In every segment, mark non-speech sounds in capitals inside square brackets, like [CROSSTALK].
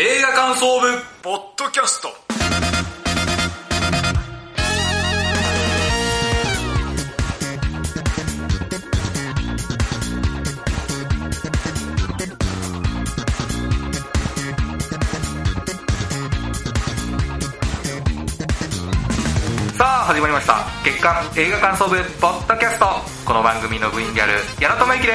映画感想部ポッドキャストさあ始まりました月間映画感想部ポッドキャストこの番組の部員である矢野智之で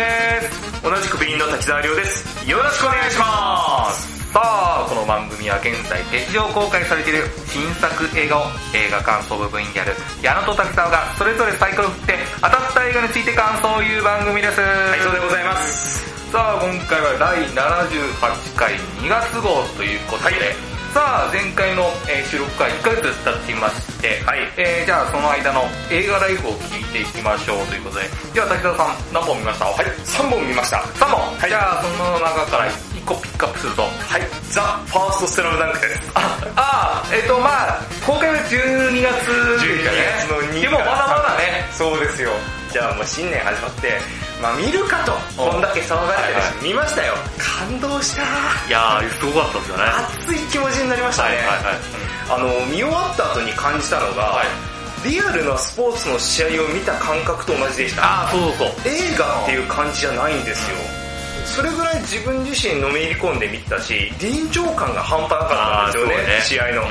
す同じく部員の滝沢亮です。よろしくお願いします。さあこの番組は現在劇場公開されている新作映画を映画感想部部員である矢野と滝沢がそれぞれサイコロを振って当たった映画について感想を言う番組です。はい、そうでございます。さあ今回は第78回2月号ということで、さあ前回の、えー収録から1ヶ月経っていまして、はい。えーじゃあその間の映画ライフを聞いていきましょうということで。では滝沢さん何本見ました？はい、3本見ました。3本、はい。じゃあその中から。1個ピックアップすると。はい、ザ・ファーストスラムダンク。です。ああえっ、とまあ公開は12月。でしたね12月の2でもまだまだね。そうですよ。じゃあもう新年始まって、まあ見るかと、うんこんだけ騒がれてるし、はいはい見ましたよ。感動した。いやーすごかったですよね。熱い気持ちになりましたね。あの、見終わった後に感じたのが、はい。リアルなスポーツの試合を見た感覚と同じでした。ああそうそう。映画っていう感じじゃないんですよ。それぐらい自分自身のめり込んで見てたし、臨場感が半端なかったんですよね、試合の。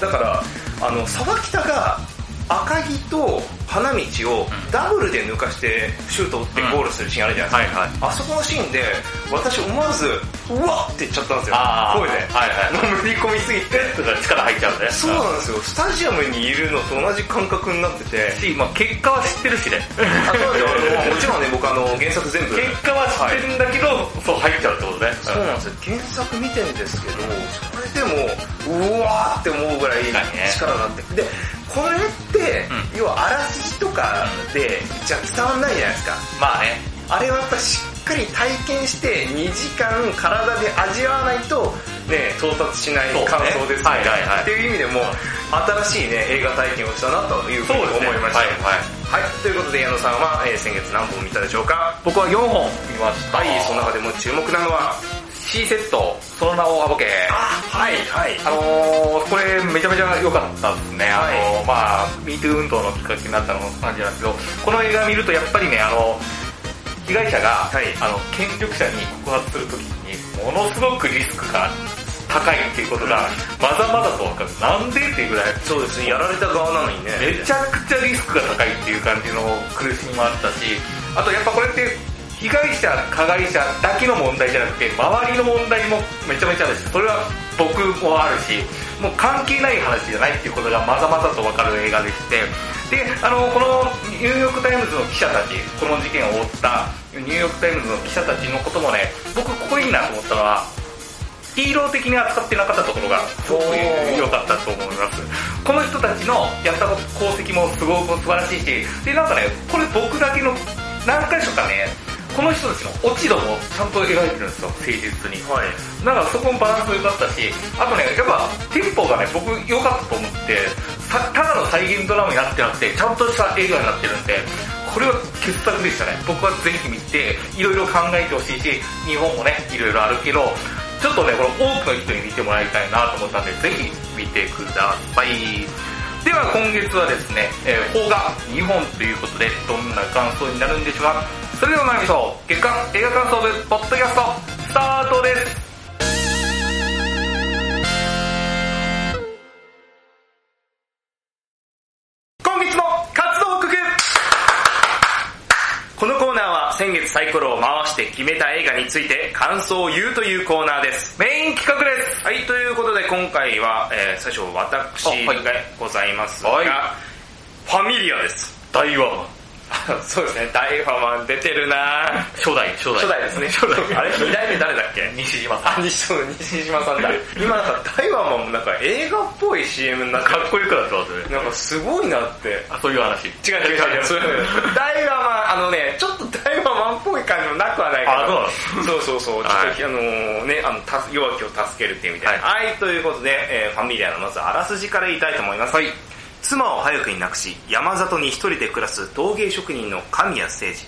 だから、あの、沢北が赤木と花道をダブルで抜かしてシュート打ってゴールするシーンあるじゃないですか。はいはいあそこのシーンで、私思わず、うわっって言っちゃったんですよ。声で。はいはいもうめり込みすぎて。力入っちゃうんねそうなんですよ。スタジアムにいるのと同じ感覚になってて。し、まあ、結果は知ってるしねあそうですよ [LAUGHS] もちろんね、僕あの、原作全部。結果は知ってるんだけど、そう入っちゃうってことねそうなんですよ。原作見てんですけど、それでも、うわーって思うぐらい力があって。で、これって、要はあらすじとかで、じゃあ伝わんないじゃないですか。まあね。あれはやっぱしっかり体験して2時間体で味わわないと、ね、到達しないそうね。感想ですね。はいはいはい。っていう意味でも、新しいね、映画体験をしたなというふうに思いました。はいはい。はい。ということで、矢野さんは、えー先月何本見たでしょうか？僕は4本見ました。はい、その中でも注目なのは、C セットその名を暴けはい、はい。あのー、これめちゃめちゃ良かったですね。あのー、まあ、MeToo 運動のきっかけになったのも感じなんですけど、この映画見るとやっぱりね、あの、被害者が、はいあの、権力者に告発するときに、ものすごくリスクが高いっていうことが、まざまざとわかる。なんでっていうぐらい、そうですね、やられた側なのにね。めちゃくちゃリスクが高いっていう感じの苦しみもあったし、あとやっぱこれって、被害者、加害者だけの問題じゃなくて、周りの問題もめちゃめちゃあるし、それは僕もあるし、もう関係ない話じゃないっていうことがまざまざとわかる映画でして、で、あの、このニューヨークタイムズの記者たち、この事件を追ったニューヨークタイムズの記者たちのこともね、僕ここいいなと思ったのは、ヒーロー的に扱ってなかったところがすごく良かったと思います。この人たちのやった功績もすごく素晴らしいし、で、なんかね、これ僕だけの何回所かね、この人たちの落ち度もちゃんと描いてるんですよ、誠実に。はい。だからそこもバランス良かったし、あとね、やっぱテンポがね、僕良かったと思って、さただの再現ドラマになってなくて、ちゃんとした映画になってるんで、これは傑作でしたね。僕はぜひ見て、いろいろ考えてほしいし、日本もね、いろいろあるけど、ちょっとね、これ多くの人に見てもらいたいなと思ったんで、ぜひ見てください。では今月はですね、えー、邦画2本ということで、どんな感想になるんでしょうか。それでは参りましょう。月間映画感想部、ポッドキャスト、スタートです。今月の活動区このコーナーは先月サイコロを回して決めた映画について感想を言うというコーナーです。メイン企画です。はい、ということで今回は、えー最初私あはいでございますが、はいファミリアです。大ワン。[LAUGHS] そうですね、大ファマン出てるな初代、初代。初代ですね。初代。あれ、二代目誰だっけ？西島さん。あ、西島さんだ。今なんか大ワンもなんか映画っぽい CM になってかっこよくなってますね。なんかすごいなって。あ、そういう話。違う違う違う。そ [LAUGHS] れ大ワマン、あのね、ちょっと大ワマンっぽい感じもなくはないけど。あそうそうそう。ちょっと、はいあのね、あの、た弱きを助けるっていうみたいな。はい、ということで、えーファミリアのまずあらすじから言いたいと思います。はい。妻を早くに亡くし、山里に一人で暮らす陶芸職人の神谷誠司。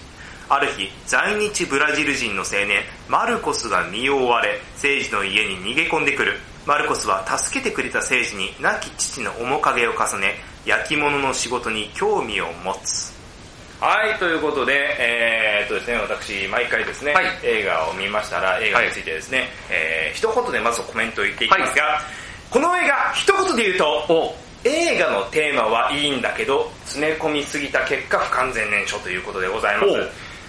ある日在日ブラジル人の青年マルコスが身を追われ聖司の家に逃げ込んでくる。マルコスは助けてくれた聖司に亡き父の面影を重ね焼き物の仕事に興味を持つ。はい、ということで、えー、っとですね、私、毎回ですね、はい。映画を見ましたら、映画についてですね、えー、一言でまずコメントを言っていきますが、この映画、一言で言うと、お映画のテーマはいいんだけど詰め込みすぎた結果不完全燃焼ということでございます。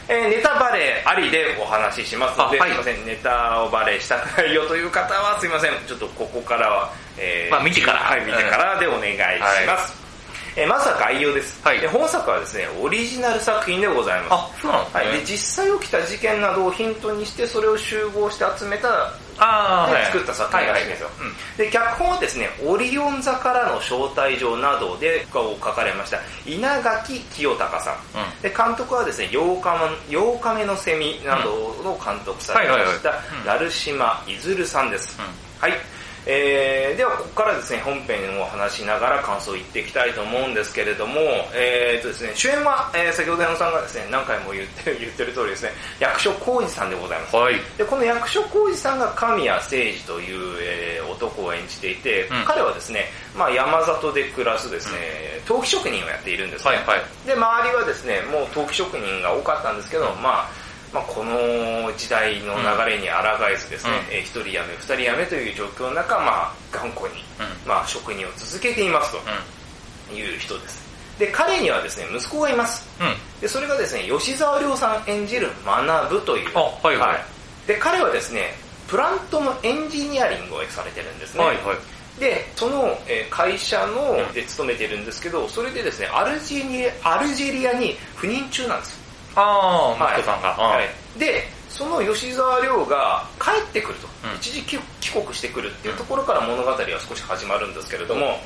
えーネタバレありでお話ししますので、あはい。すいません。ネタをバレしたくないよという方はすいません。ちょっとここからは、えまあ見てから。はい見てからでお願いします、えーまずは概要です、はい。で本作はですねオリジナル作品でございます。あ、そうなんですね。はい、で実際起きた事件などをヒントにしてそれを集合して集めたあーはい。で作った作品らしいんですよ、で脚本はですね「オリオン座からの招待状」などでを書かれました。稲垣清隆さん、うん。で監督はですね8日目 ,8 日目のセミなどの監督されましたはいはいはい。うん。成島いずるさんです、うん。はいえー、ではここからですね本編を話しながら感想を言っていきたいと思うんですけれども、えーとですね、主演は、えー先ほど矢野さんがですね何回も言ってる [LAUGHS] 言ってる通りですね役所広司さんでございますはい。でこの役所広司さんが神谷誠司という、えー男を演じていて、うん彼はですね、まあ、山里で暮らすですね、陶器職人をやっているんですね、はいはい。で周りはですねもう陶器職人が多かったんですけど、まあまあ、この時代の流れに抗えずですね、うん。えー一人辞め二人辞めという状況の中、まあ、頑固に、うん。まあ、職人を続けていますという人です。で彼にはですね息子がいます。うん。うん。でそれがですね吉沢亮さん演じる学という。あはいはい。で彼はですねプラントのエンジニアリングをされてるんですね、はいはい。でそのえー会社のうん。で勤めてるんですけどそれでですねアルジェリアアルジェリアに赴任中なんです。よあー、マットさんが。はい、でその吉沢亮が帰ってくると、うん。一時帰帰国してくるっていうところから物語は少し始まるんですけれども、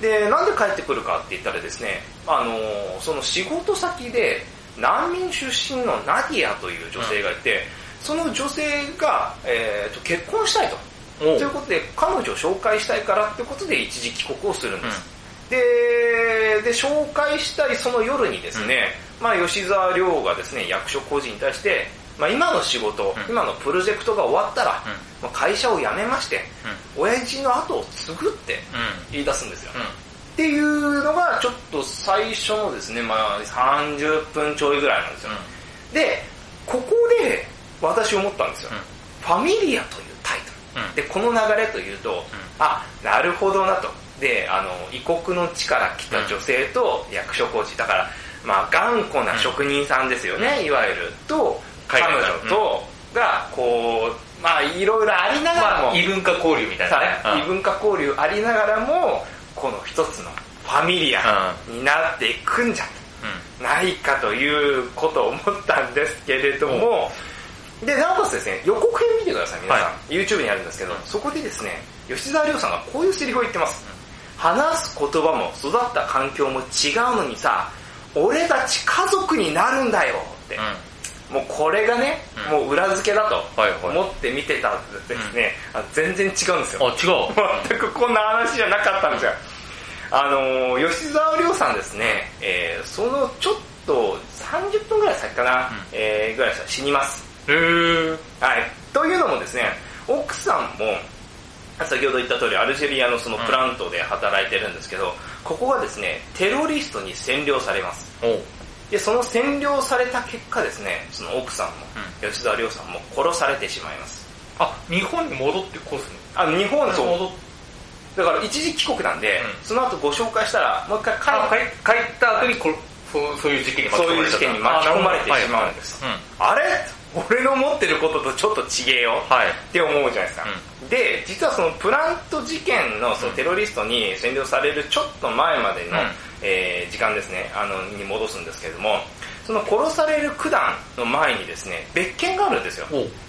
でなんで帰ってくるかって言ったらですね、あのーその仕事先で難民出身のナディアという女性がいて、その女性が、えーと結婚したいと。ということで彼女を紹介したいからってことで一時帰国をするんです、でで紹介したいその夜にですね、まあ、吉沢亮がですね役所個人に対して、まあ、今の仕事、うん。今のプロジェクトが終わったら、うん。まあ、会社を辞めまして、親父の後を継ぐってうん。言い出すんですよ、うん。っていうのがちょっと最初のですね、まあ、30分ちょいぐらいなんですよ、でここで私思ったんですよ、うん。ファミリアというタイトル。うん。でこの流れというと、あなるほどなと。であの異国の地から来た女性と役所工事だからまあ頑固な職人さんですよね、いわゆると彼女とがこうまあいろいろありながらも、まあ、異文化交流みたいなね。さ異文化交流ありながらもこの一つのファミリアになっていくんじゃうん。ないかということを思ったんですけれども、で、なおかつですね、予告編見てください、皆さん。は YouTube にあるんですけど、そこでですね、吉沢亮さんがこういうセリフを言ってます。話す言葉も育った環境も違うのにさ、俺たち家族になるんだよって。もうこれがね、うんもう裏付けだと思って見てたんですね、あ全然違うんですよ。あ、違う。[LAUGHS] 全くこんな話じゃなかったんですよ。あのー吉沢亮さんですね、えーそのちょっと30分ぐらい先かな、うんえーぐらいしたら死にます。へー。はい。というのもですね、奥さんも、先ほど言った通りアルジェリアのそのプラントで働いてるんですけど、ここがですね、テロリストに占領されます。で、その占領された結果ですね、その奥さんも、吉沢亮さんも殺されてしまいます。あ、日本に戻ってこすね。あの日本そう戻っだから一時帰国なんで、うん。その後ご紹介したら、もう一回帰あった後にこそうそういう事件に巻き込まれた。そういう事件に巻き込まれてしまうんです。ああれ？俺の持ってることとちょっと違えよ。はい。って思うじゃないですか。で、実はそのプラント事件のそのテロリストに占領されるちょっと前までの、うん。えー時間ですね、あの、に戻すんですけれども、その殺される九段の前にですね、別件があるんですよ。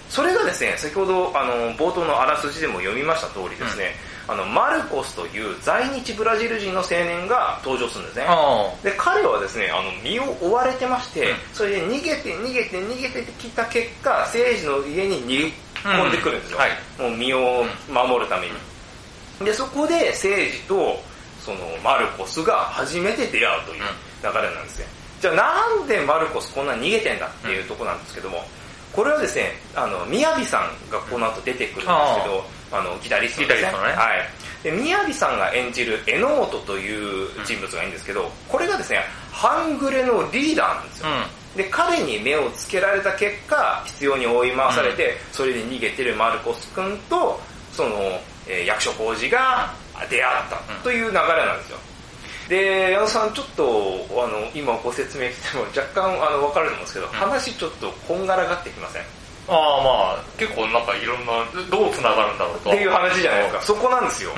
それがですね、先ほどあの冒頭のあらすじでも読みました通りですね、あのマルコスという在日ブラジル人の青年が登場するんですね。あで彼はですねあの身を追われてまして、うん。それで逃げて逃げて逃げてきた結果政治の家に逃げ込んでくるんですよ、うん。はい。もう身を守るために、でそこで政治とそのマルコスが初めて出会うという流れなんですね。じゃあなんでマルコスこんなに逃げてんだっていうとこなんですけども、これはですね、あの、みやびさんがこの後出てくるんですけど、あの、ギタリストですね。ギタリストねはい。で、みやびさんが演じる榎本という人物がいるんですけど、これがですね、半グレのリーダーなんですよ。で、彼に目をつけられた結果、必要に追い回されて、それで逃げてるマルコス君と、その、えー役所広司が出会ったという流れなんですよ。で、矢野さん、ちょっと、あの、今ご説明しても若干、あの、わかると思うんですけど、話ちょっとこんがらがってきません？っああまあ結構なんかいろんなどう繋がるんだろうとていう話じゃないですか。そこなんですよ。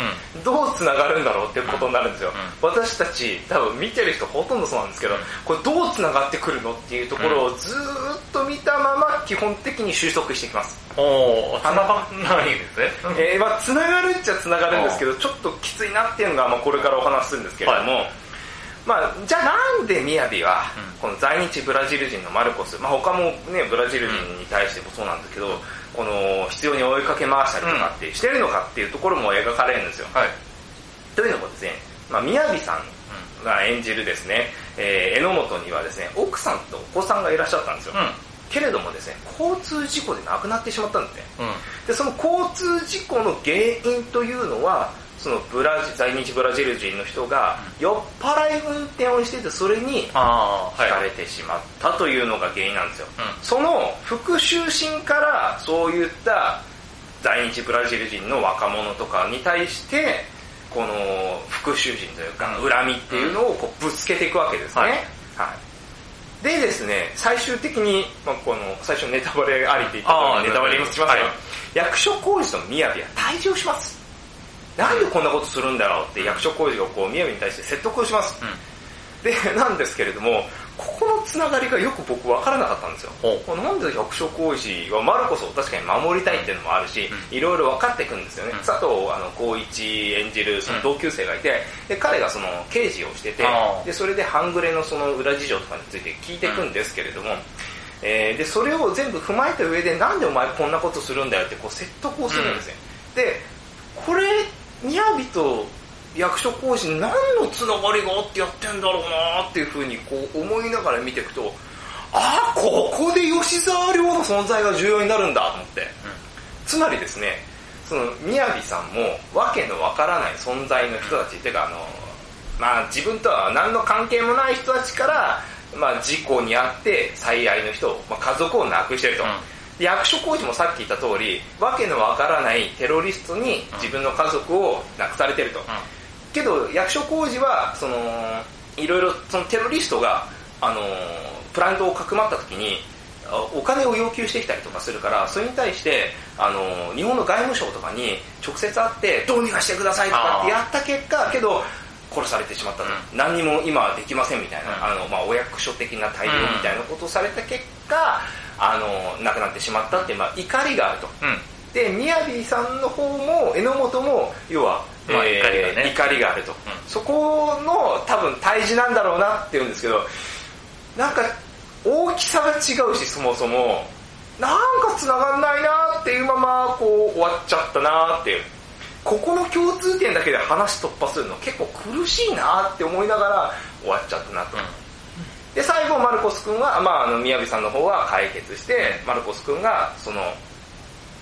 どう繋がるんだろうっていうことになるんですよ。私たち、多分見てる人ほとんどそうなんですけど、これどう繋がってくるのっていうところをずーっと見たまま、基本的に収束していきます。おお繋がらないんですねえーまあ、つながるっちゃつながるんですけど、ちょっときついなっていうのが、まあ、これからお話しするんですけれども、まあ、じゃあなんでみやびは、この在日ブラジル人のマルコス、まあ、他もね、ブラジル人に対してもそうなんですけど、この必要に追いかけ回したりとかってしてるのかっていうところも描かれるんですよ。はい。というのもですね、まあ、みやびさん。が演じるですね、えー榎本にはですね、奥さんとお子さんがいらっしゃったんですよ。うん。けれどもですね、交通事故で亡くなってしまったんですね。うん。でその交通事故の原因というのはそのブラジ在日ブラジル人の人が酔っ払い運転をしててそれにああひかはいれてしまったというのが原因なんですよ、うん。その復讐心からそういった在日ブラジル人の若者とかに対してこの復讐心というか恨みっていうのをこうぶつけていくわけですね、はい。はい。でですね、最終的に、まあ、この最初ネタバレありって言ったあーのネタバレしますよ、はい。役所広司と宮部は退治をします。なんでこんなことするんだろうって役所広司がこう宮部に対して説得をします。で、なんですけれども、ここのつながりがよく僕分からなかったんですよ。ほなんで役所広司はマルコスを確かに守りたいっていうのもあるし、いろいろ分かっていくんですよね。うん佐藤あの光一演じるその同級生がいて、で彼がその刑事をしててでそれで半グレのその裏事情とかについて聞いていくんですけれども、えーでそれを全部踏まえた上でなんでお前こんなことするんだよってこう説得をするんですね。で、これ、宮城と役所講師何のつながりがあってやってんだろうなっていうふうにこう思いながら見ていくと、ああ、ここで吉沢亮の存在が重要になるんだと思って。つまりですね、その、宮城さんも、わけのわからない存在の人たち、っていうかあの、まあ自分とは何の関係もない人たちから、まあ事故にあって最愛の人を、まあ、家族を亡くしてると。うんで役所工事もさっき言った通り、わけのわからないテロリストに自分の家族を亡くされてると。けど役所工事は、その、いろいろ、そのテロリストが、あの、プラントをかくまった時に、あお金を要求してきたりとかするから、それに対して、あの、日本の外務省とかに直接会って、どうにかしてくださいとかってやった結果、けど、殺されてしまったと。う何にも今はできませんみたいな、うんあの、まあ、お役所的な対応みたいなことをされた結果、あの、亡くなってしまったっていう、まあ、怒りがあると。うんで、みやびさんの方も、榎本も、要は、まあえー怒りがね怒りがあると。そこの多分対峙なんだろうなって言うんですけど、なんか大きさが違うし、そもそも、なんか繋がんないなっていうまま、こう終わっちゃったなっていう。ここの共通点だけで話突破するの結構苦しいなって思いながら終わっちゃったなと。で、最後、マルコス君は、まあ、あの、宮城さんの方は解決して、マルコス君が、その、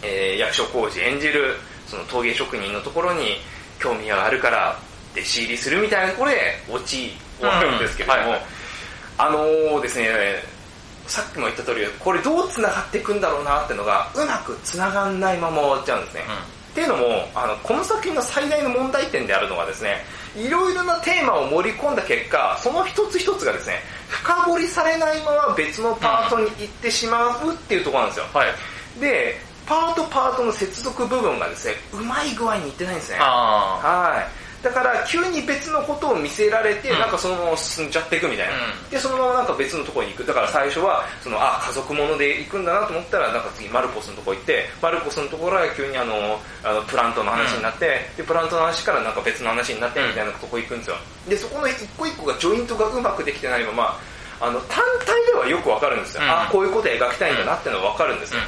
えー役所広司演じる、その陶芸職人のところに興味があるから、弟子入りするみたいなところで、落ち終わるんですけれども、うんはいはいあのーですね、さっきも言った通り、これどう繋がっていくんだろうなってのが、うまく繋がんないまま終わっちゃうんですね。っていうのも、あの、この作品の最大の問題点であるのがですね、いろいろなテーマを盛り込んだ結果、その一つ一つがですね、深掘りされないまま別のパートに行ってしまうっていうところなんですよ。はいで、パートパートの接続部分がですね、うまい具合にいってないんですね。あはい。だから、急に別のことを見せられて、うんなんかそのまま進んじゃっていくみたいな。うんで、そのままなんか別のところに行く。だから最初は、その、あ、家族もので行くんだなと思ったら、なんか次マルコスのとこ行って、マルコスのところは急にあの、あのプラントの話になって、で、プラントの話からなんか別の話になってみたいなとこ行くんですよ。で、そこの一個一個がジョイントがうまくできてないまま、あの、単体ではよくわかるんですよ。うんあ、こういうこと描きたいんだなってのはわかるんですよ。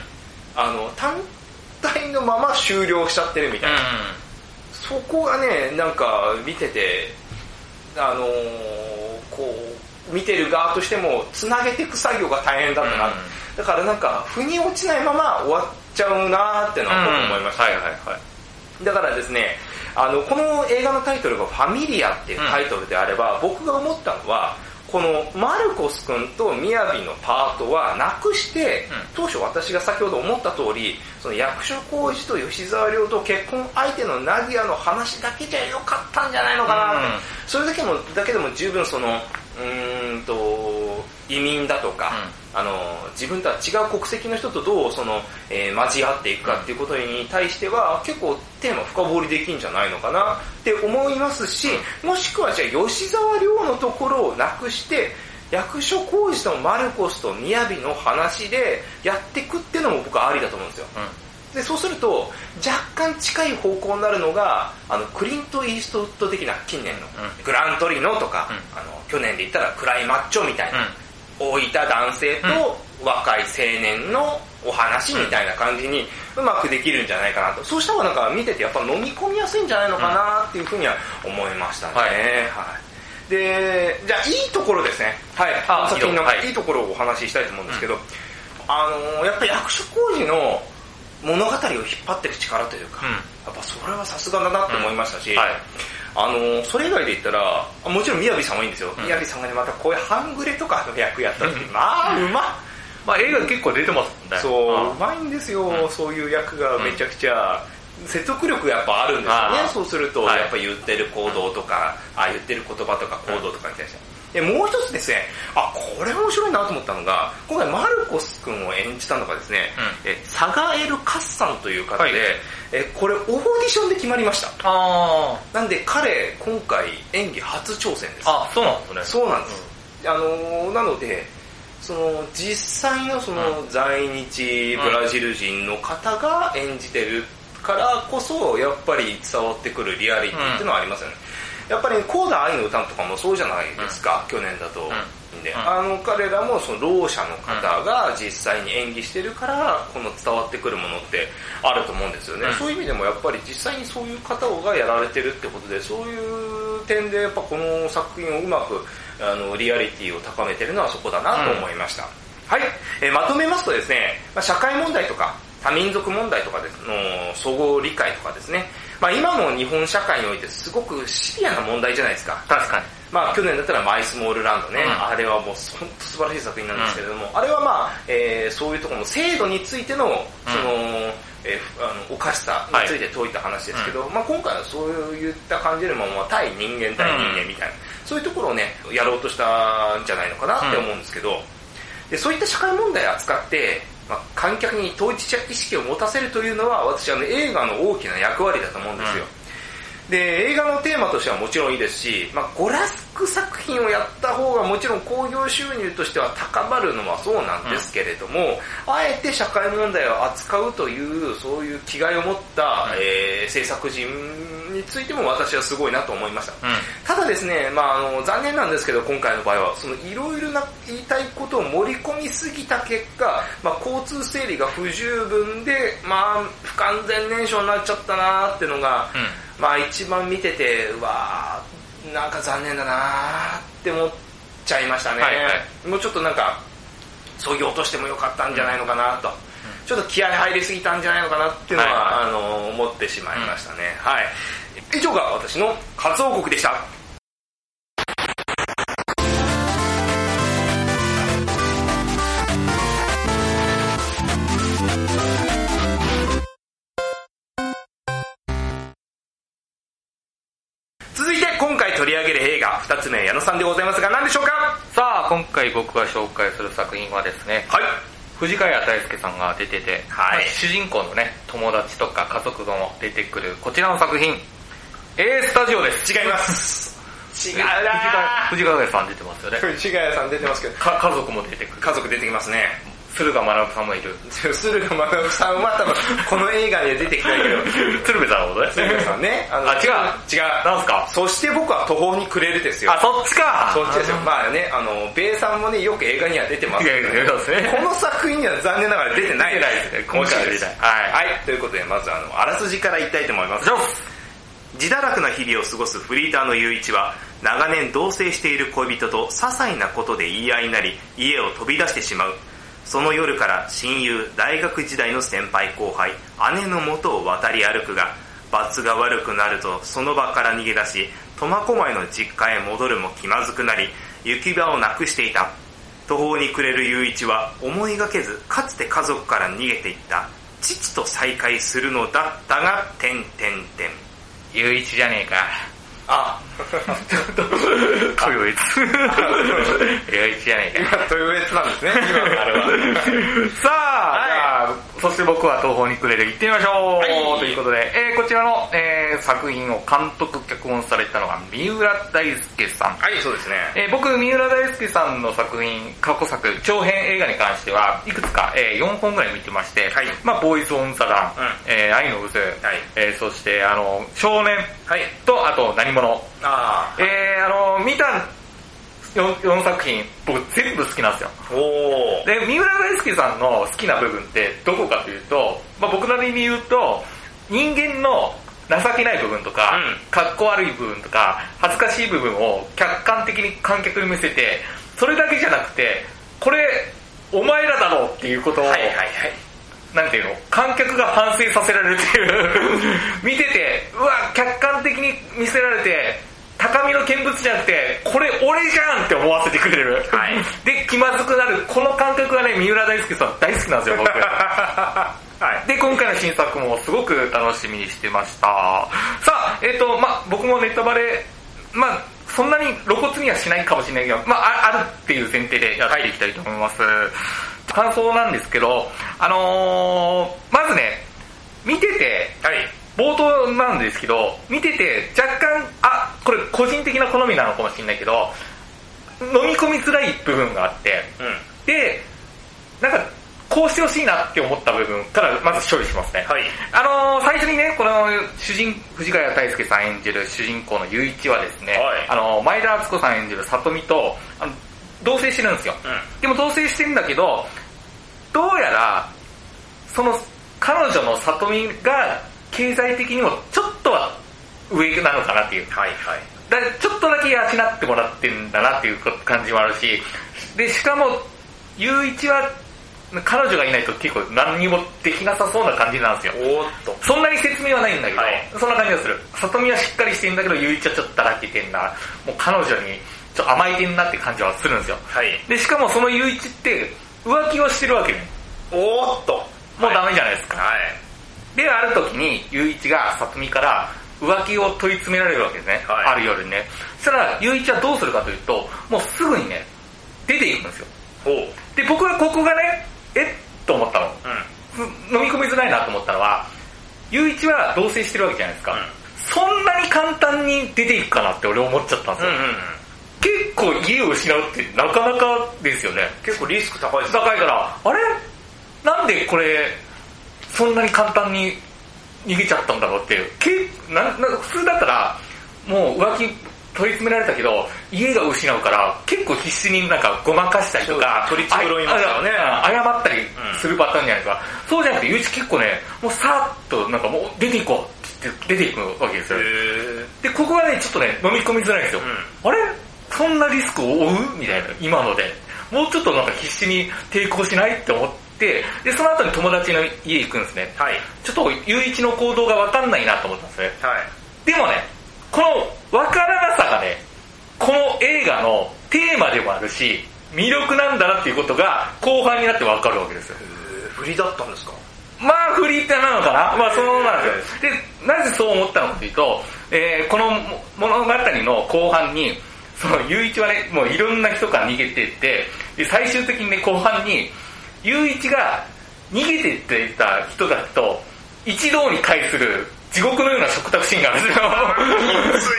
あの、単体のまま終了しちゃってるみたいな。そこがね、なんか見てて、あのーこ見てる側としてもつなげていく作業が大変だったな、うん、だからなんか腑に落ちないまま終わっちゃうなってのは僕思いました、はいはいはい。だからですねあのこの映画のタイトルが「ファミリア」っていうタイトルであれば、僕が思ったのはこのマルコス君とみやびのパートはなくして、当初私が先ほど思った通りその役所広司と吉沢亮と結婚相手のナディアの話だけじゃよかったんじゃないのかなうん、それだけもだけでも十分そのうんと移民だとか、うん、あの自分とは違う国籍の人とどうその、えー、交わっていくかっていうことに対しては結構テーマ深掘りできるんじゃないのかなって思いますしもしくはじゃあ吉沢亮のところをなくして役所広司とマルコスと雅の話でやっていくっていうのも僕はありだと思うんですよ、うん、でそうすると若干近い方向になるのがあのクリント・イーストウッド的な近年の、うん、グラントリノとか、うん、あの去年で言ったらクライマッチョみたいな、老いた男性と若い青年のお話みたいな感じにうまくできるんじゃないかなと。そうした方がなんか見ててやっぱ飲み込みやすいんじゃないのかなっていうふうには思いましたね。はい、はい。で、じゃあいいところですね。はい。あ作品の。い。いところをお話ししたいと思うんですけど、うん、あのやっぱり役所広司の物語を引っ張っていく力というか、うん、やっぱそれはさすがだなって思いましたし、うん。はい、あのそれ以外で言ったら、もちろん宮城さんはいいんですよ。宮城さんがね、またこういう半グレとかの役やった時、[LAUGHS] まあ、うまっ。まあ映画結構出てますもんね。そう、うまいんですよ、そういう役がめちゃくちゃ。説得力やっぱあるんですよね。そうするとやっぱ言ってる行動とか、あ言ってる言葉とか行動とかに対してでもう一つですねあこれ面白いなと思ったのが今回マルコス君を演じたのがですね、うん、えサガエル・カッサンという方で、はい、えこれオーディションで決まりました。あなんで彼今回演技初挑戦です。あそうなんですね。そうなんです、うん、あのなのでその実際のその在日ブラジル人の方が演じてるからこそやっぱり伝わってくるリアリティっていうのはありますよね、うん、やっぱりコーダ愛の歌とかもそうじゃないですか、うん、去年だと、で、うん、あの彼らもそのろう者の方が実際に演技してるからこの伝わってくるものってあると思うんですよね、そういう意味でもやっぱり実際にそういう方がやられてるってことでそういう点でやっぱこの作品をうまくあのリアリティを高めてるのはそこだなと思いました、はい、えー、まとめますとですね、まあ、社会問題とか多民族問題とかでの総合理解とかですね、まあ、今の日本社会においてすごくシビアな問題じゃないですか。確かに。まあ、去年だったらマイスモールランドね、うん、あれはもう本当素晴らしい作品なんですけれども、うん、あれはまあ、えー、そういうところの制度についての、その、うん、えー、あのおかしさについて説いた話ですけど、はい、まあ、今回はそういった感じでも、まあ、対人間対人間みたいな、そういうところをね、やろうとしたんじゃないのかなって思うんですけど、でそういった社会問題を扱って、まあ、観客に統一意識を持たせるというのは私は、ね、映画の大きな役割だと思うんですよ、うん、で映画のテーマとしてはもちろんいいですし、まあ、ゴラスク作品をやった方がもちろん興行収入としては高まるのはそうなんですけれども、うん、あえて社会問題を扱うというそういう気概を持った、うん、えー、制作人についても私はすごいなと思いました、うん、ただですね、まあ、あの残念なんですけど今回の場合はそのいろいろな言いたいことを盛り込みすぎた結果、まあ、交通整理が不十分で、まあ、不完全燃焼になっちゃったなっていうのが、まあ一番見ててうわなんか残念だなって思っちゃいましたね、はいはい、もうちょっとなんかそぎ落としてもよかったんじゃないのかなと、うん、ちょっと気合入りすぎたんじゃないのかなっていうのは、はい。はい、あの思ってしまいましたね、うん、はい。以上が私の活王国でした映画2つ目矢野さんでございますが何でしょうか？さあ今回僕が紹介する作品はですねはい。藤ヶ谷大輔さんが出てて、はい、主人公のね友達とか家族も出てくるこちらの作品 A スタジオです。違います。違うな藤ヶ谷さん出てますよね。藤ヶ谷さん出てますけど。家族も出てくる。家族出てきますね駿河学さんもいる。駿河学さんは多分、この映画には出てきたけど。鶴瓶さんのことね。鶴瓶さんね。あ違う。違う。なんすか？そして僕は途方に暮れるですよ。あ、そっちかそっちですよ。まあね、あの、米さんもね、よく映画には出てますけど、ね、この作品には残念ながら出てない。出てないですね。今回は出てない。はい。はい。ということで、まずあの、あらすじから言いたいと思います。自堕落な日々を過ごすフリーターの雄一は、長年同棲している恋人と些細なことで言い合いになり家を飛び出してしまうその夜から親友大学時代の先輩後輩姉の元を渡り歩くが罰が悪くなるとその場から逃げ出し苫小牧の実家へ戻るも気まずくなり行き場をなくしていた。途方に暮れる雄一は思いがけずかつて家族から逃げていった。父と再会するのだったが点々点雄一じゃねえか。あ。豊越雄一じゃねえか今豊越なんですね今のあれは。さあ、じゃあ、そして僕は東方にくれる行ってみましょう、はい。ということで、えーこちらの、えー作品を監督、脚本されたのが三浦大輔さん。はいそうですね。えー僕、三浦大輔さんの作品、過去作、長編映画に関しては、いくつか、え4本ぐらい見てまして、はい。まあ、ボーイズ・オン・ザ・ラン、うん。えー愛の渦、はい。えーそして、あの、少年はい。と、あと、何者。あえーあの、見た 4, 4作品、僕全部好きなんですよ。で、三浦大輔さんの好きな部分ってどこかというと、まあ、僕なりに言うと、人間の情けない部分とか、うん。かっこ悪い部分とか、恥ずかしい部分を客観的に観客に見せて、それだけじゃなくて、これ、お前らだろうっていうことを、はいはいはい。なんていうの、観客が反省させられるっていう、[LAUGHS] 見てて、うわ、客観的に見せられて、高みの見物じゃなくて、これ俺じゃんって思わせてくれる。はい [LAUGHS] で、気まずくなる。この感覚がね、三浦大輔さん大好きなんですよ、僕。[LAUGHS] はいで、今回の新作もすごく楽しみにしてました。さあ、えっ、と、まあ、僕もネタバレ、まあ、そんなに露骨にはしないかもしれないけど、まあ、ああるっていう前提でやっていきたいと思います。感想なんですけど、あのーまずね、見てて、はい冒頭なんですけど、見てて若干、あ、これ個人的な好みなのかもしれないけど、飲み込みづらい部分があって、うんで、なんか、こうしてほしいなって思った部分からまず処理しますね。はいあのー最初にね、この主人、藤ヶ谷大輔さん演じる主人公の雄一はですね、はいあのー前田敦子さん演じる里美と、あの同棲してるんですよ。うんでも同棲してるんだけど、どうやら、その彼女の里美が経済的にもちょっとは上なのかなっていう。はいはいだちょっとだけ養ってもらってんだなっていう感じもあるし、で、しかも、雄一は、彼女がいないと結構何にもできなさそうな感じなんですよ。おーっとそんなに説明はないんだけど、はいそんな感じがする。里見はしっかりしてんだけど、雄一はちょっとだらけてんな。もう彼女にちょっと甘えてんなって感じはするんですよ。はいで、しかもその雄一って浮気をしてるわけね。おーっともうダメじゃないですか。はいで、ある時に、雄一が里見から浮気を問い詰められるわけですね。はいある夜にね。そしたら、雄一はどうするかというと、もうすぐにね、出ていくんですよ。で、僕はここがね、え？っと思ったの。うん飲み込みづらいなと思ったのは、雄一は同棲してるわけじゃないですか。うんそんなに簡単に出ていくかなって俺思っちゃったんですよ。うんうん結構家を失うってなかなかですよね。結構リスク高いです高いから、あれ？なんでこれ、そんなに簡単に逃げちゃったんだろうっていう。けなな普通だったら、もう浮気取り詰められたけど、家が失うから、結構必死になんかごまかしたりとか、取り繕いますよね謝ったりするパターンじゃないですか。そうじゃなくて、ゆうち結構ね、もうさーっとなんかもう出ていこうって出ていくわけですよ。へで、ここはね、ちょっとね、飲み込みづらいんですよ。あれ？そんなリスクを負う？みたいな、今ので。もうちょっとなんか必死に抵抗しないって思って、で、その後に友達の家行くんですね。はいちょっと、雄一の行動がわかんないなと思ったんですね。はいでもね、このわからなさがね、この映画のテーマでもあるし、魅力なんだなっていうことが後半になってわかるわけですよ。振りだったんですか？まあ、フリーってなのかな？まあ、そうなんですよ。で、なぜそう思ったのかというと、えーこの物語の後半に、その、雄一はね、もういろんな人から逃げてって、で、最終的にね、後半に、雄一が逃げてってた人たちと、一堂に会する地獄のような食卓シーンがあるんですよ。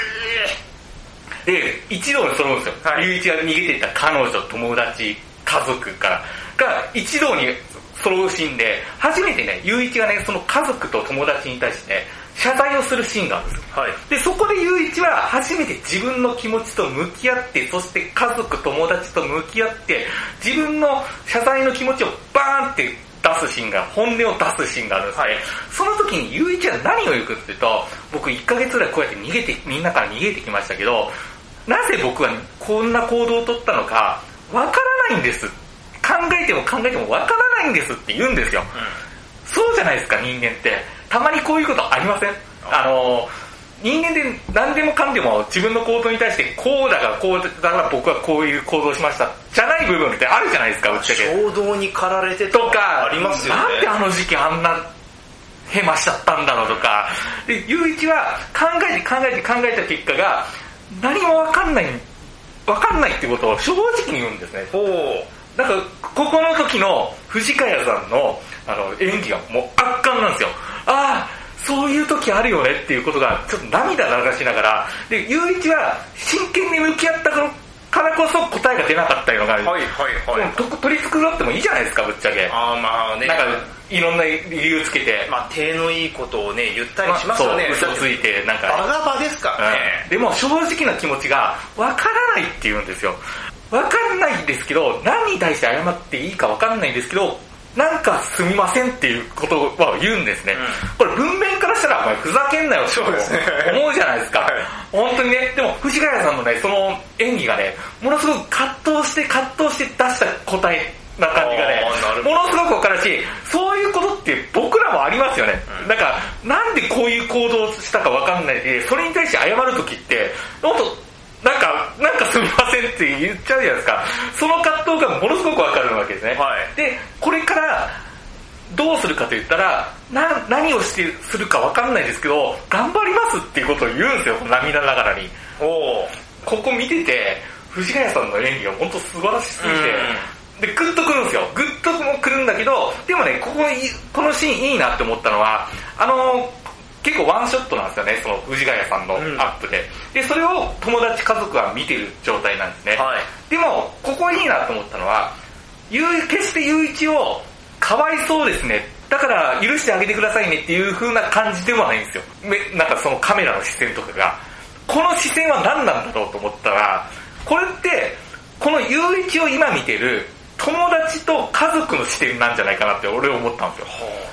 で、一堂に揃うんですよ。はい雄一が逃げていた彼女、友達、家族から、が一堂に揃うシーンで、初めてね、雄一がね、その家族と友達に対してね、謝罪をするシーンがあるんですよ。はいで、そこで雄一は初めて自分の気持ちと向き合って、そして家族、友達と向き合って、自分の謝罪の気持ちをバーンって出すシーンが、本音を出すシーンがあるんですね。はいその時に雄一は何を言うかっていうと、僕1ヶ月ぐらいこうやって逃げて、みんなから逃げてきましたけど、なぜ僕はこんな行動をとったのか、わからないんです。考えても考えてもわからないんですって言うんですよ。うん、そうじゃないですか、人間って。たまにこういうことありません？あの、人間で何でもかんでも自分の行動に対してこうだからこうだから僕はこういう行動しましたじゃない部分ってあるじゃないですか、ぶっちゃけ。衝動に駆られてとか、ありますよね。なんであの時期あんなヘマしちゃったんだろうとか、で、ゆういちは考えて考えて考えた結果が、何もわかんない、わかんないってことを正直に言うんですね。なんか、ここの時の藤ヶ谷さんのあの演技がもう圧巻なんですよ。ああ、そういう時あるよねっていうことが、ちょっと涙流しながら、で、ゆういちは真剣に向き合ったからこそ答えが出なかったような感じ。はいはいはい。取り繕ってもいいじゃないですか、ぶっちゃけ。ああまあね。なんか、いろんな理由つけて。まあ、手のいいことをね、言ったりしますよね。そう、嘘ついて、なんか。バガバですからね、うん。でも、正直な気持ちが、わからないって言うんですよ。わかんないんですけど、何に対して謝っていいかわかんないんですけど、なんかすみませんっていうことは言うんですね。うん、これ文面からしたら、お前ふざけんなよって思うじゃないですか。はい、本当にね、でも藤ヶ谷さんのね、その演技がね、ものすごく葛藤して葛藤して出した答えな感じがね、ものすごくわかるし、そういうことって僕らもありますよね。うん、なんか、なんでこういう行動したかわかんないで、それに対して謝るときって、もっとなんか、なんかすみませんって言っちゃうじゃないですか。その葛藤がものすごくわかるわけですね。はい、で、これからどうするかと言ったら、な、何をしてするかわかんないですけど、頑張りますっていうことを言うんですよ、涙ながらに。おここ見てて、藤ヶ谷さんの演技が本当素晴らしすぎて、で、グッとくるんですよ。グッともくるんだけど、でもね、ここ、このシーンいいなって思ったのは、あの結構ワンショットなんですよね、その藤ヶ谷さんのアップで。うん、で、それを友達家族は見てる状態なんですね。はい、でも、ここいいなと思ったのは、ゆ決して雄一をかわいそうですね。だから許してあげてくださいねっていう風な感じではないんですよ。めなんかそのカメラの視線とかが。この視線は何なんだろうと思ったら、これって、この雄一を今見てる友達と家族の視点なんじゃないかなって俺は思ったんですよ。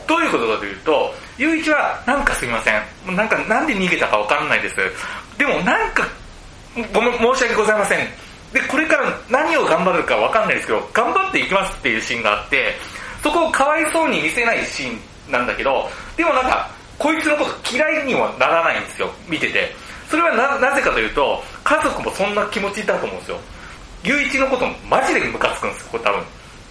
どういうことかというと、ゆういちは、なんかすみません。なんか、なんで逃げたかわからないです。でも、なんか、ごめん、申し訳ございません。で、これから何を頑張るかわかんないですけど、頑張っていきますっていうシーンがあって、そこをかわいそうに見せないシーンなんだけど、でもなんか、こいつのこと嫌いにはならないんですよ、見てて。それはな、なぜかというと、家族もそんな気持ちだと思うんですよ。ゆういちのことマジでムカつくんですよ、これ多分。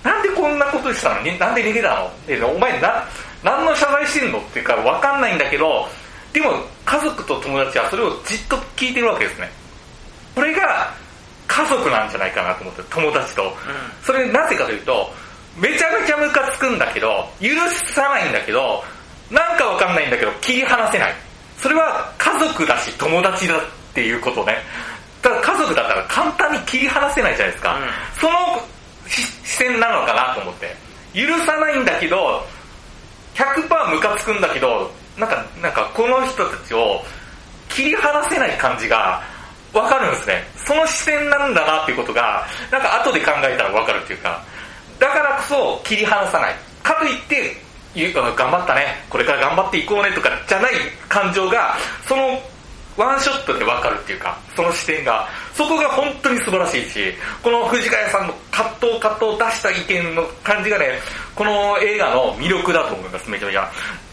なんでこんなことしたの？になんで逃げたの？え、お前な、何の謝罪してんの？っていうかわかんないんだけど、でも家族と友達はそれをじっと聞いてるわけですね。これが家族なんじゃないかなと思って、友達と。うん、それなぜかというと、めちゃめちゃムカつくんだけど、許さないんだけど、なんかわかんないんだけど、切り離せない。それは家族だし友達だっていうことね。ただ家族だったら簡単に切り離せないじゃないですか。うん、その視線なのかなと思って。許さないんだけど、100%ムカつくんだけど、なんか、なんかこの人たちを切り離せない感じがわかるんですね。その視線なんだなっていうことが、なんか後で考えたらわかるっていうか、だからこそ切り離さない。かといって、頑張ったね、これから頑張っていこうねとかじゃない感情が、そのワンショットでわかるっていうか、その視点が、そこが本当に素晴らしいし、この藤ヶ谷さんの葛藤葛藤出した意見の感じがね、この映画の魅力だと思います、めちゃめちゃ。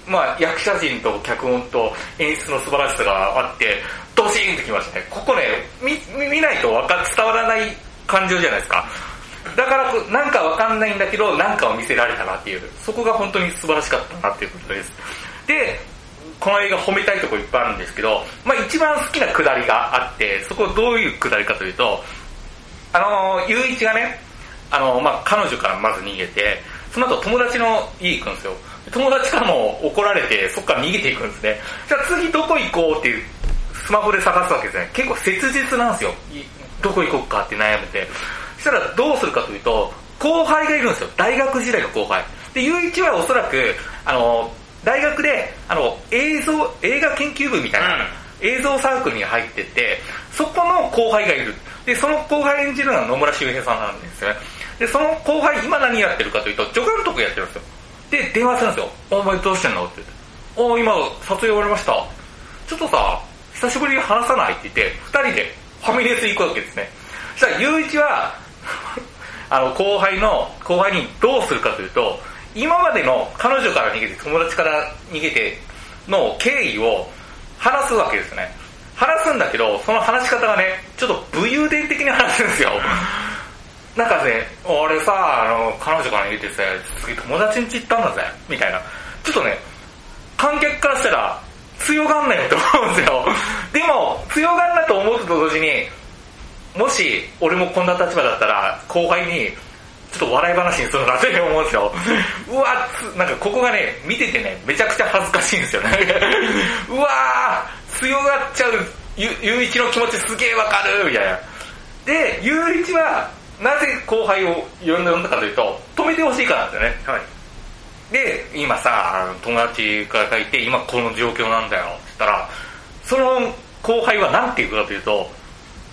まあ、役者陣と脚本と演出の素晴らしさがあって、ドシーンときましたね。ここね、見、見ないとわか伝わらない感情じゃないですか。だから、なんかわかんないんだけど、なんかを見せられたなっていう、そこが本当に素晴らしかったなっていうことです。で、この映画褒めたいとこいっぱいあるんですけど、まあ一番好きなくだりがあって、そこどういうくだりかというと、あの、ゆういちがね、あのー、まあ彼女からまず逃げて、その後友達の家行くんですよ。友達からも怒られて、そっから逃げていくんですね。じゃあ次どこ行こうっていう、スマホで探すわけですね。結構切実なんですよ。どこ行こうかって悩めて。そしたらどうするかというと、後輩がいるんですよ。大学時代の後輩。で、ゆういちはおそらく、あのー、大学で、あの、映像、映画研究部みたいな、映像サークルに入ってて、そこの後輩がいる。で、その後輩演じるのは野村周平さんなんですよね。で、その後輩、今何やってるかというと、助監督やってるんですよ。で、電話するんですよ。お前どうしてんの？って言って。お今、撮影終わりました。ちょっとさ、久しぶりに話さない？って言って、二人でファミレス行くわけですね。そしたら、ゆういちは、[LAUGHS] あの、後輩の、後輩にどうするかというと、今までの彼女から逃げて、友達から逃げての経緯を話すわけですね。話すんだけど、その話し方がね、ちょっと武勇伝的に話すんですよ。[LAUGHS] なんかね、俺さ、あの、彼女から逃げてさ、次友達ん家行ったんだぜ、みたいな。ちょっとね、観客からしたら、強がんなよって思うんですよ。[LAUGHS] でも、強がんなと思うと同時に、もし、俺もこんな立場だったら、後輩に、ちょっと笑い話にするなって思うんですよ。[LAUGHS] うわなんかここがね、見ててね、めちゃくちゃ恥ずかしいんですよね。[LAUGHS] うわ強がっちゃうゆ、ゆういちの気持ちすげえわかるみたいな。で、ゆういちは、なぜ後輩を呼んだかというと、止めてほしいからなんですよね。はい。で、今さ、友達から書いて、今この状況なんだよ、って言ったら、その後輩は何て言うかというと、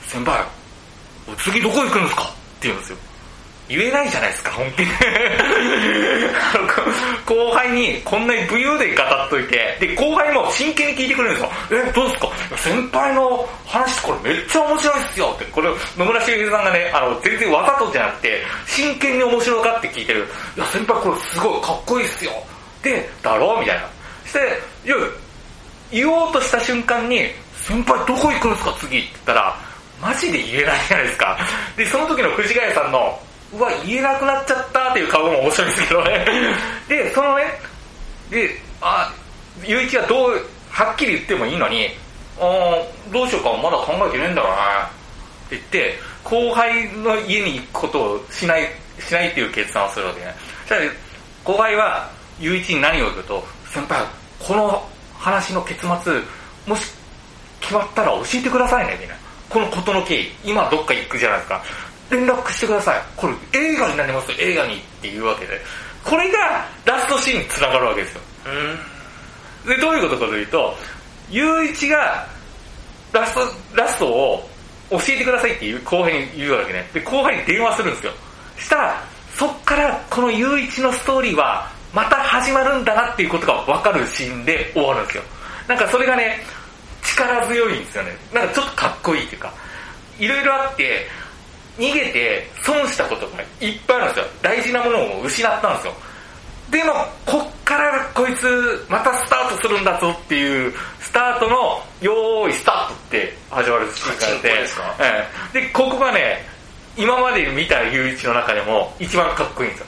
先輩、次どこ行くんですか？って言うんですよ。言えないじゃないですか、本気で。[LAUGHS] 後輩にこんなに武勇で語っといて、で、後輩も真剣に聞いてくれるんですよ。え、どうですか？先輩の話これめっちゃ面白いっすよって。これ、野村茂さんがね、あの、全然わざとじゃなくて、真剣に面白がって聞いてる。いや、先輩これすごいかっこいいっすよ。で、だろう？みたいな。して、いや、言おうとした瞬間に、先輩どこ行くんですか？次って言ったら、マジで言えないじゃないですか。で、その時の藤ヶ谷さんの、うわ、言えなくなっちゃったっていう顔も面白いんですけどね。[LAUGHS] で、そのね、で、あ、ゆういちはどう、はっきり言ってもいいのに、あどうしようかまだ考えてねえんだろうなって言って、後輩の家に行くことをしない、しないっていう決断をするわけね。そしたら、後輩は、ゆういちに何を言うと、先輩、この話の結末、もし決まったら教えてくださいね、みたいな。このことの経緯、今どっか行くじゃないですか。連絡してください。これ映画になりますよ、映画にっていうわけで。これがラストシーンにつながるわけですよ。で、どういうことかというと、ゆういちがラスト、ラストを教えてくださいっていう後輩に言うわけね。で、後輩に電話するんですよ。したら、そっからこのゆういちのストーリーはまた始まるんだなっていうことがわかるシーンで終わるんですよ。なんかそれがね、力強いんですよね。なんかちょっとかっこいいっていうか、いろいろあって、逃げて損したことがいっぱいあるんですよ。大事なものを失ったんですよ。でも、こっからこいつ、またスタートするんだぞっていう、スタートの、よーい、スタートって始まるシーンがあって、ええ、で、ここがね、今まで見た雄一の中でも一番かっこいいんですよ。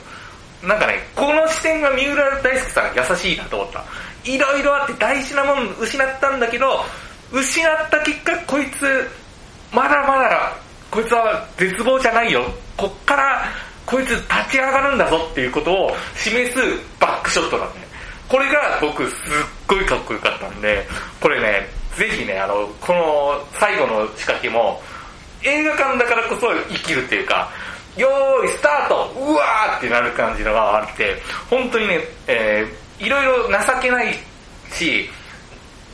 なんかね、この視点が三浦大輔さん優しいなと思った。いろいろあって大事なもの失ったんだけど、失った結果、こいつ、まだまだこいつは絶望じゃないよ。こっからこいつ立ち上がるんだぞっていうことを示すバックショットなんで、これが僕すっごいかっこよかったんで、これね、ぜひね、あの、この最後の仕掛けも、映画館だからこそ生きるっていうか、よーい、スタートうわーってなる感じのがあって、本当にね、えー、いろいろ情けないし、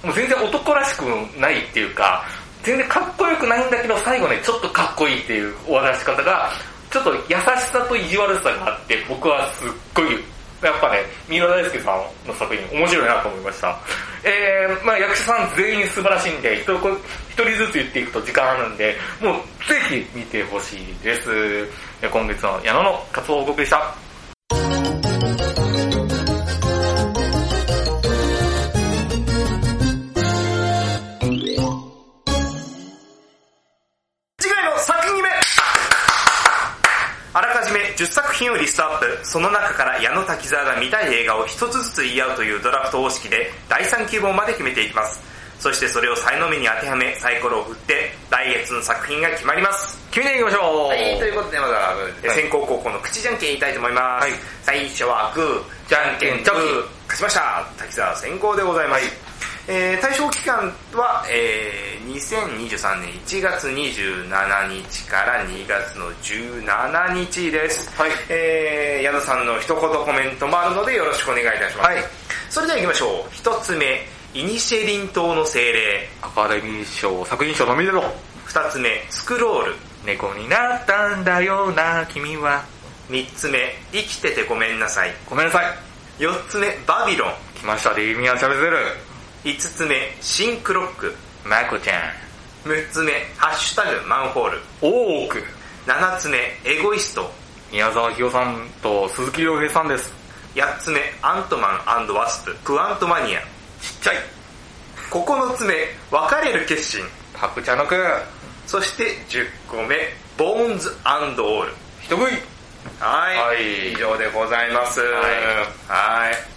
もう全然男らしくないっていうか、全然かっこよくないんだけど、最後ね、ちょっとかっこいいっていうお話し方が、ちょっと優しさと意地悪さがあって、僕はすっごい、やっぱね、三浦大輔さんの作品面白いなと思いました。えー、まあ役者さん全員素晴らしいんで、一人ずつ言っていくと時間あるんで、もうぜひ見てほしいです。今月の矢野の活動報告でした。ストアップ、その中から矢野滝沢が見たい映画を一つずつ言い合うというドラフト方式で、第3希望まで決めていきます。そしてそれを才能目に当てはめ、サイコロを振って、来月の作品が決まります。決めていきましょうはい、ということでまずは、先行後攻の口じゃんけん言いたいと思います。はい、最初はグー、じゃんけんチョキ。勝ちました。滝沢先行でございます。はいえー、対象期間は、えー、2023年1月27日から2月の17日です。はい。えー、矢野さんの一言コメントもあるのでよろしくお願いいたします。はい。それでは行きましょう。一つ目、イニシェリン島の精霊。アカデミー賞、作品賞のみでろ。二つ目、スクロール。猫になったんだよな、君は。三つ目、生きててごめんなさい。ごめんなさい。四つ目、バビロン。来ました、デイミアン・チャベゼル。5つ目、シンクロック。マコちゃん。6つ目、ハッシュタグマンホール。多く。7つ目、エゴイスト。宮沢ひよさんと鈴木亮平さんです。8つ目、アントマンワスプ、クアントマニア。ちっちゃい。9つ目、別れる決心。パクチャノク。そして10個目、ボーンズオール。一食い。はい。はい以上でございます。はいはい。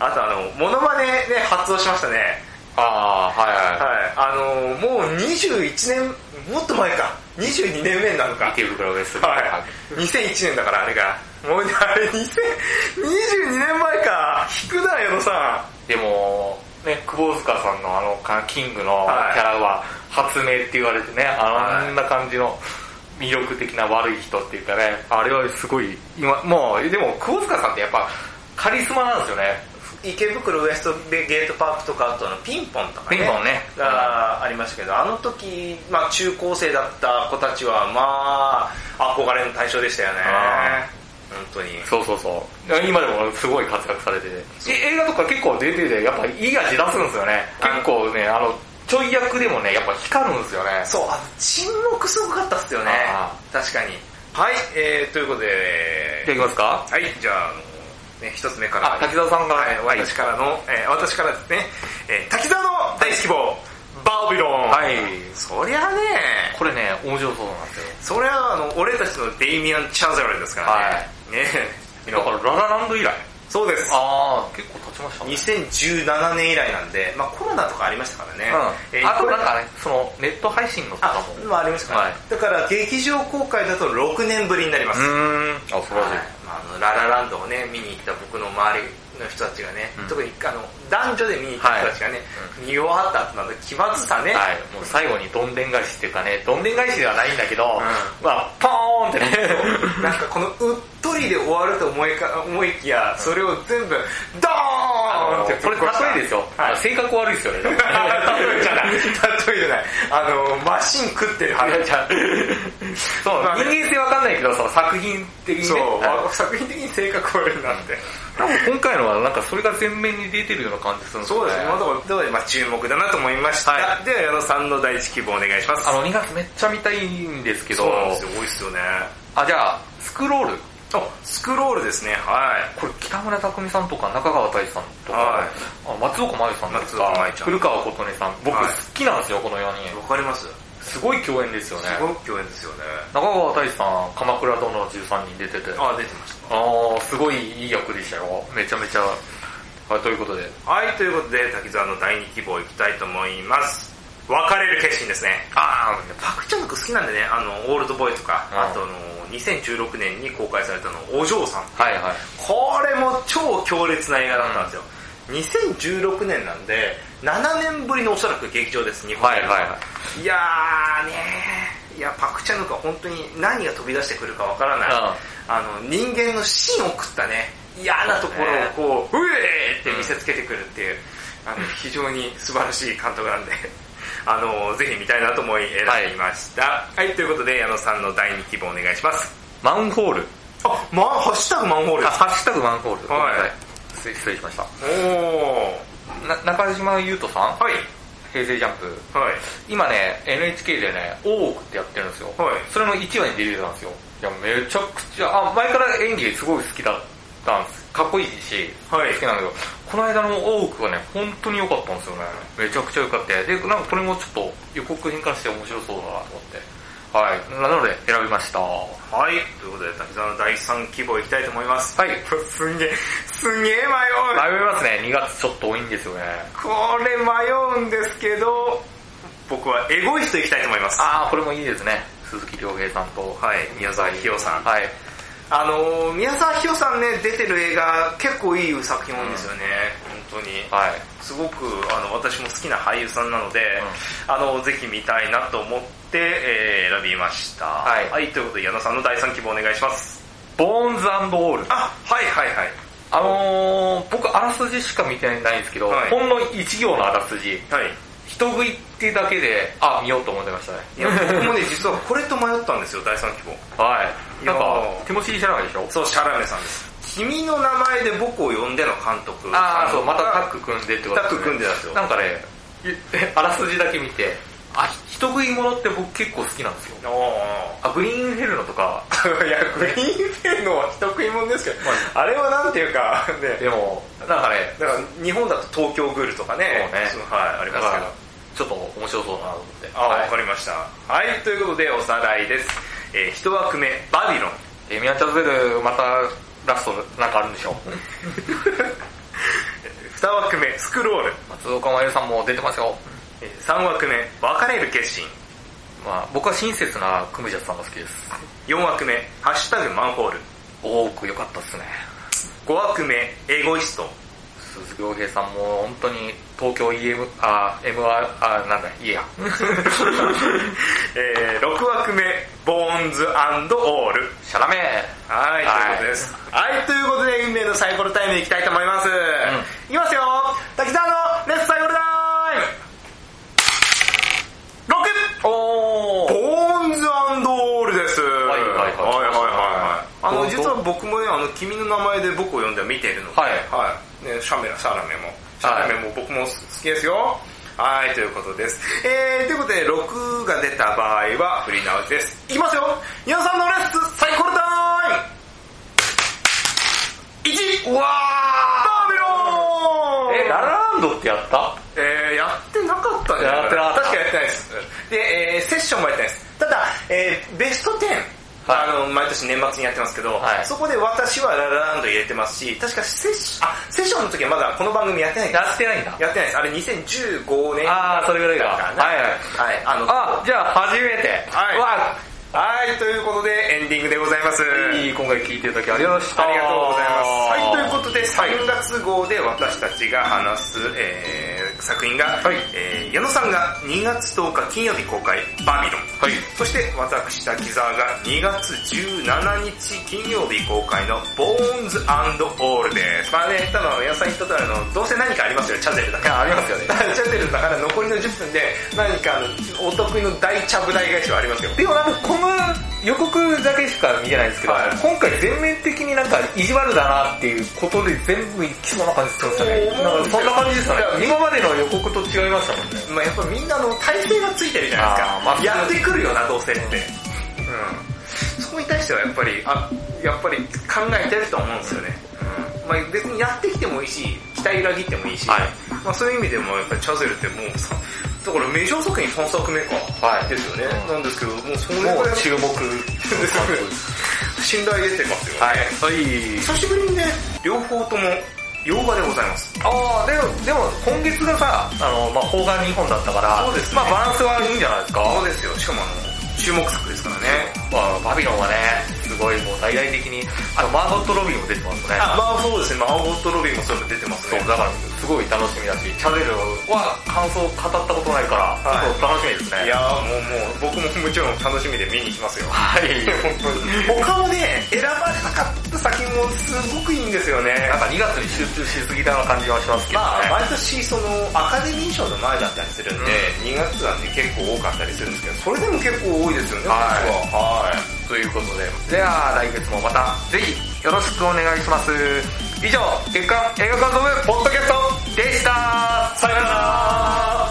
あとあの、モノマネね、発動しましたね。ああ、はいははい。あの、もう21年、もっと前か。22年目になるい。か。池袋ウエストはい。2001年だからあれが。もうね、あれ2000、22年前か。引くな、矢野さでも、ね、久保塚さんのあのかキングのはいキャラは発明って言われてね、はいあんな感じの魅力的な悪い人っていうかね、あれはすごい、今、もう、でも久保塚さんってやっぱカリスマなんですよね。ん。池袋ウエストゲートパークとか、あとあのピンポンとかね。ピンポンねがありましたけど、あの時、まあ中高生だった子たちは、まあ、憧れの対象でしたよねあ。本当に。そうそうそう。今でもすごい活躍されてて。え映画とか結構出てて、やっぱいい味出すんですよね。結構ね、あの、ちょい役でもね、やっぱ光るんですよね。そう、あの沈黙すごかったっすよねあ。確かに。はい、えー、ということで、じゃあいきますかはい、じゃあ、ね、一つ目から。あ、滝沢さんが、はい、私からの、えー私からですね、えー滝沢の大好き棒、バービロン。はい。そりゃね、これね、面白そうなんですよ。それはあの、俺たちのデイミアン・チャザルですからね。はいね [LAUGHS] だからララランド以来。そうです。ああ、結構経ちましたね。2017年以来なんで、まあコロナとかありましたからね。うん。えーあとなんかね、その、ネット配信のとかあも。、まあありましたから、はいだから劇場公開だと6年ぶりになります。うーん。あ、素晴らしい。まあ、あのララランドをね見に行った僕の周りの人たちがね、うん。特にあの男女で見に行った人たちがね、見終わった後なんで気まずさね、はい、もう最後にどんでん返しっていうかね、どんでん返しではないんだけど、うまあ、ポーンってね、なんかこのうっとりで終わると思いか思いきや、それを全部、ドーンってこれ例えですよ。はい性格悪いですよね。[LAUGHS] 例えじゃない。[LAUGHS] 例えじゃない。あの、マシン食ってるいやじゃあそう、まあね人間性わかんないけど、その作品的にね。そう、作品的に性格悪いなって。多分今回のはなんかそれが前面に出てるような感じするんですよね。そうですね。まあだまあ注目だなと思いました。はでは、矢野さんの第一希望お願いします。あの、2月めっちゃ見たいんですけど、そうなんですよ。多いっすよね。あ、じゃあ、スクロール。あ、スクロールですね。はい。これ北村匠海さんとか中川大志さんとか、はいあ松岡茉優さんとか古川琴音さん、僕好はいきなんですよ、この4人。わかりますすごい共演ですよね。すごく共演ですよね。中川大志さん、鎌倉殿の13人出てて、ああ、出てました。あー、すごいいい役でしたよ。めちゃめちゃ。はい、ということで。はい、ということで、滝沢の第二希望いきたいと思います。別れる決心ですね。あパクチャンの好きなんでね、あの、オールドボーイとか、うんあとあの、2016年に公開されたの、お嬢さん。あ、はいはい。これも超強烈な映画だったんですよ。2016年なんで、7年ぶりのおそらく劇場です、日本ではいはいはい。いやーねーいや、パクチャヌクは本当に何が飛び出してくるかわからない。あの、人間の芯を食ったね、嫌なところをこう、うえーって見せつけてくるっていう、あの、非常に素晴らしい監督なんで、あの、ぜひ見たいなと思い選びました。はい、ということで、矢野さんの第二希望お願いします。マンホール。あ、まあ、ハッシュタグマンホールあ、です。ハッシュタグマンホール。はい失失礼しました。おー。な中島優斗さん？はい。平成ジャンプ。はい。今ね、NHK でね、大奥ってやってるんですよ。はい。それの1話に出てたんですよ。いや、めちゃくちゃ、あ、前から演技すごい好きだったんです。かっこいいし、はい好きなんだけど、この間の大奥はね、本当に良かったんですよね。めちゃくちゃ良かった。で、なんかこれもちょっと予告編からして面白そうだなと思って。はい。なので選びました。ははい。ということで、滝沢の第三希望いきたいと思います。い。迷いすんげえ、すんげえ迷う。ますね。2月ちょっと多いんですよね。これ迷うんですけど、僕はエゴイストいきたいと思います。あー、これもいいですね。鈴木亮平さんと。はい。宮沢ひよさん。はい。あのー、宮沢ひよさんね、出てる映画、結構いい作品多いんですよね。本当に。はい。すごく、あの、私も好きな俳優さんなので、あの、ぜひ見たいなと思って、えー選びました。はいということで、矢野さんの第三希望お願いします。ボーンズオール。あ、はいはいはい。あのー、僕、あらすじしか見てないんですけど、はいほんの一行のあらすじ、はい。人食いってだけで、あ、見ようと思ってましたね。いや、僕もね、実はこれと迷ったんですよ、第三希望。はい。なんかいやー、手持ちいいじゃないでしょ？そう、シャラメさんです。君の名前で僕を呼んでの監督。ああ、そう、またタがッグ組んでってことタッグ組んでたんですよ。なんかね、えあらすじだけ見て、あ、人食い物って僕結構好きなんですよ。あ、グリーンフェルノとか。[LAUGHS] いや、グリーンフェルノは人食い物ですけど、あれはなんていうか、ね、でも、なんかね、だから日本だと東京グールとかね、ねはい、ありますけど。ちょっと面白そうだなと思って。あ、わ、はいかりました。はい、ということでおさらいです。えー、一枠目、バビロン。えーミアチャズベル、またラストなんかあるんでしょ [LAUGHS] 二枠目、スクロール。松岡真優さんも出てますよ。えー三枠目、別れる決心。まあ、僕は親切なクムジャツさんが好きです。四枠目、ハッシュタグマンホール。多く良かったっすね。五枠目、エゴイスト。鈴木亮平さんも本当に東京 EM、あ、MR、あ、なんだ、いいや。[LAUGHS] えー、6枠目、ボーンズオール。シャラメはい、ということです。はい、ということで、運命のサイコロタイムいきたいと思います。いきますよ滝沢のレッツサイコロタイム !6! おーボーンズオールです。はいはいはいはいはいはい。あの、実は僕もね、あの、君の名前で僕を呼んでは見ているので、はいはい。ね、シャメラ、シャラメも。シャラメも僕も好きですよ。はい、ということです。えー、ということで、6が出た場合は、振り直しです。いきますよ皆さんのレッツサイコロタイム !1! うわバーえ、ララランドってやった？えー、やってなかったんじゃないやってなかった確かやってないです。で、えー、セッションもやってないです。ただ、えー、ベスト10、はいあの、毎年年末にやってますけど、はいそこで私はララランド入れてますし、確かセッション、あ、セッションの時はまだこの番組やってないんですやってないんだ。やってないです。あれ2015年あーそれぐらいかだなはいはいはい。あの、あ、じゃあ初めて。はいうわはい、ということでエンディングでございます。いい今回聞いていただきありがとうございました。ありがとうございます。はい、ということで、はい3月号で私たちが話す、えー、作品が、はいえー、矢野さんが2月10日金曜日公開、バビロン。はい。そして私、滝沢が2月17日金曜日公開のボーンズオールです。まあね、多分矢野さん言った通りあの、どうせ何かありますよ、チャゼルだから。ありますよね [LAUGHS] チャゼルだから残りの10分で何かあのお得意の大チャブ大返しはありますよ。でもなんかこの予告だけしか見てないんですけど、はい今回全面的になんか意地悪だなっていうことで全部いきそうな感じするんですよね。なんかそんな感じですよね。今までの予告と違いましたもんね。まあやっぱみんなの体勢がついてるじゃないですか。まあやってくるよな、どうせって。うん。そこに対してはやっぱり、あ、やっぱり考えてると思うんですよね。うん。まあ別にやってきてもいいし、期待裏切ってもいいし、はいまあそういう意味でもやっぱりチャゼルってもうさ、だからメジャー作品3作目か。はいですよね。うんなんですけど、もうそれぐらいもうの注目。信頼出てますよね。はい。はい。久しぶりにね、両方とも洋画でございます。ああ、でも、でも今月がさ、あの、まあ、邦画2本だったから、そうですねまあバランスはいいんじゃないですか。そうですよ。しかもあの、注目作ですからね。まあ、バビロンはね、すごいもう大々的に、あの、マーゴット・ロビーも出てますね。あ、まあそうですね。マーゴット・ロビーもそれ出てますね。そう、だからすごい楽しみだし、チャンネルは感想を語ったことないから、はい楽しみですね。いやーもうもう、僕ももちろん楽しみで見に行きますよ。はい。本当に。他もね、選ばれなかった作品もすごくいいんですよね。なんか2月に集中しすぎたような感じはしますけどね。まあ、毎年そのアカデミー賞の前だったりするんで、2月はね結構多かったりするんですけど、それでも結構多いですよね、は。はい。ということで、では来月もまたぜひよろしくお願いします。以上、月刊映画監督ポッドキャストでした。さよなら。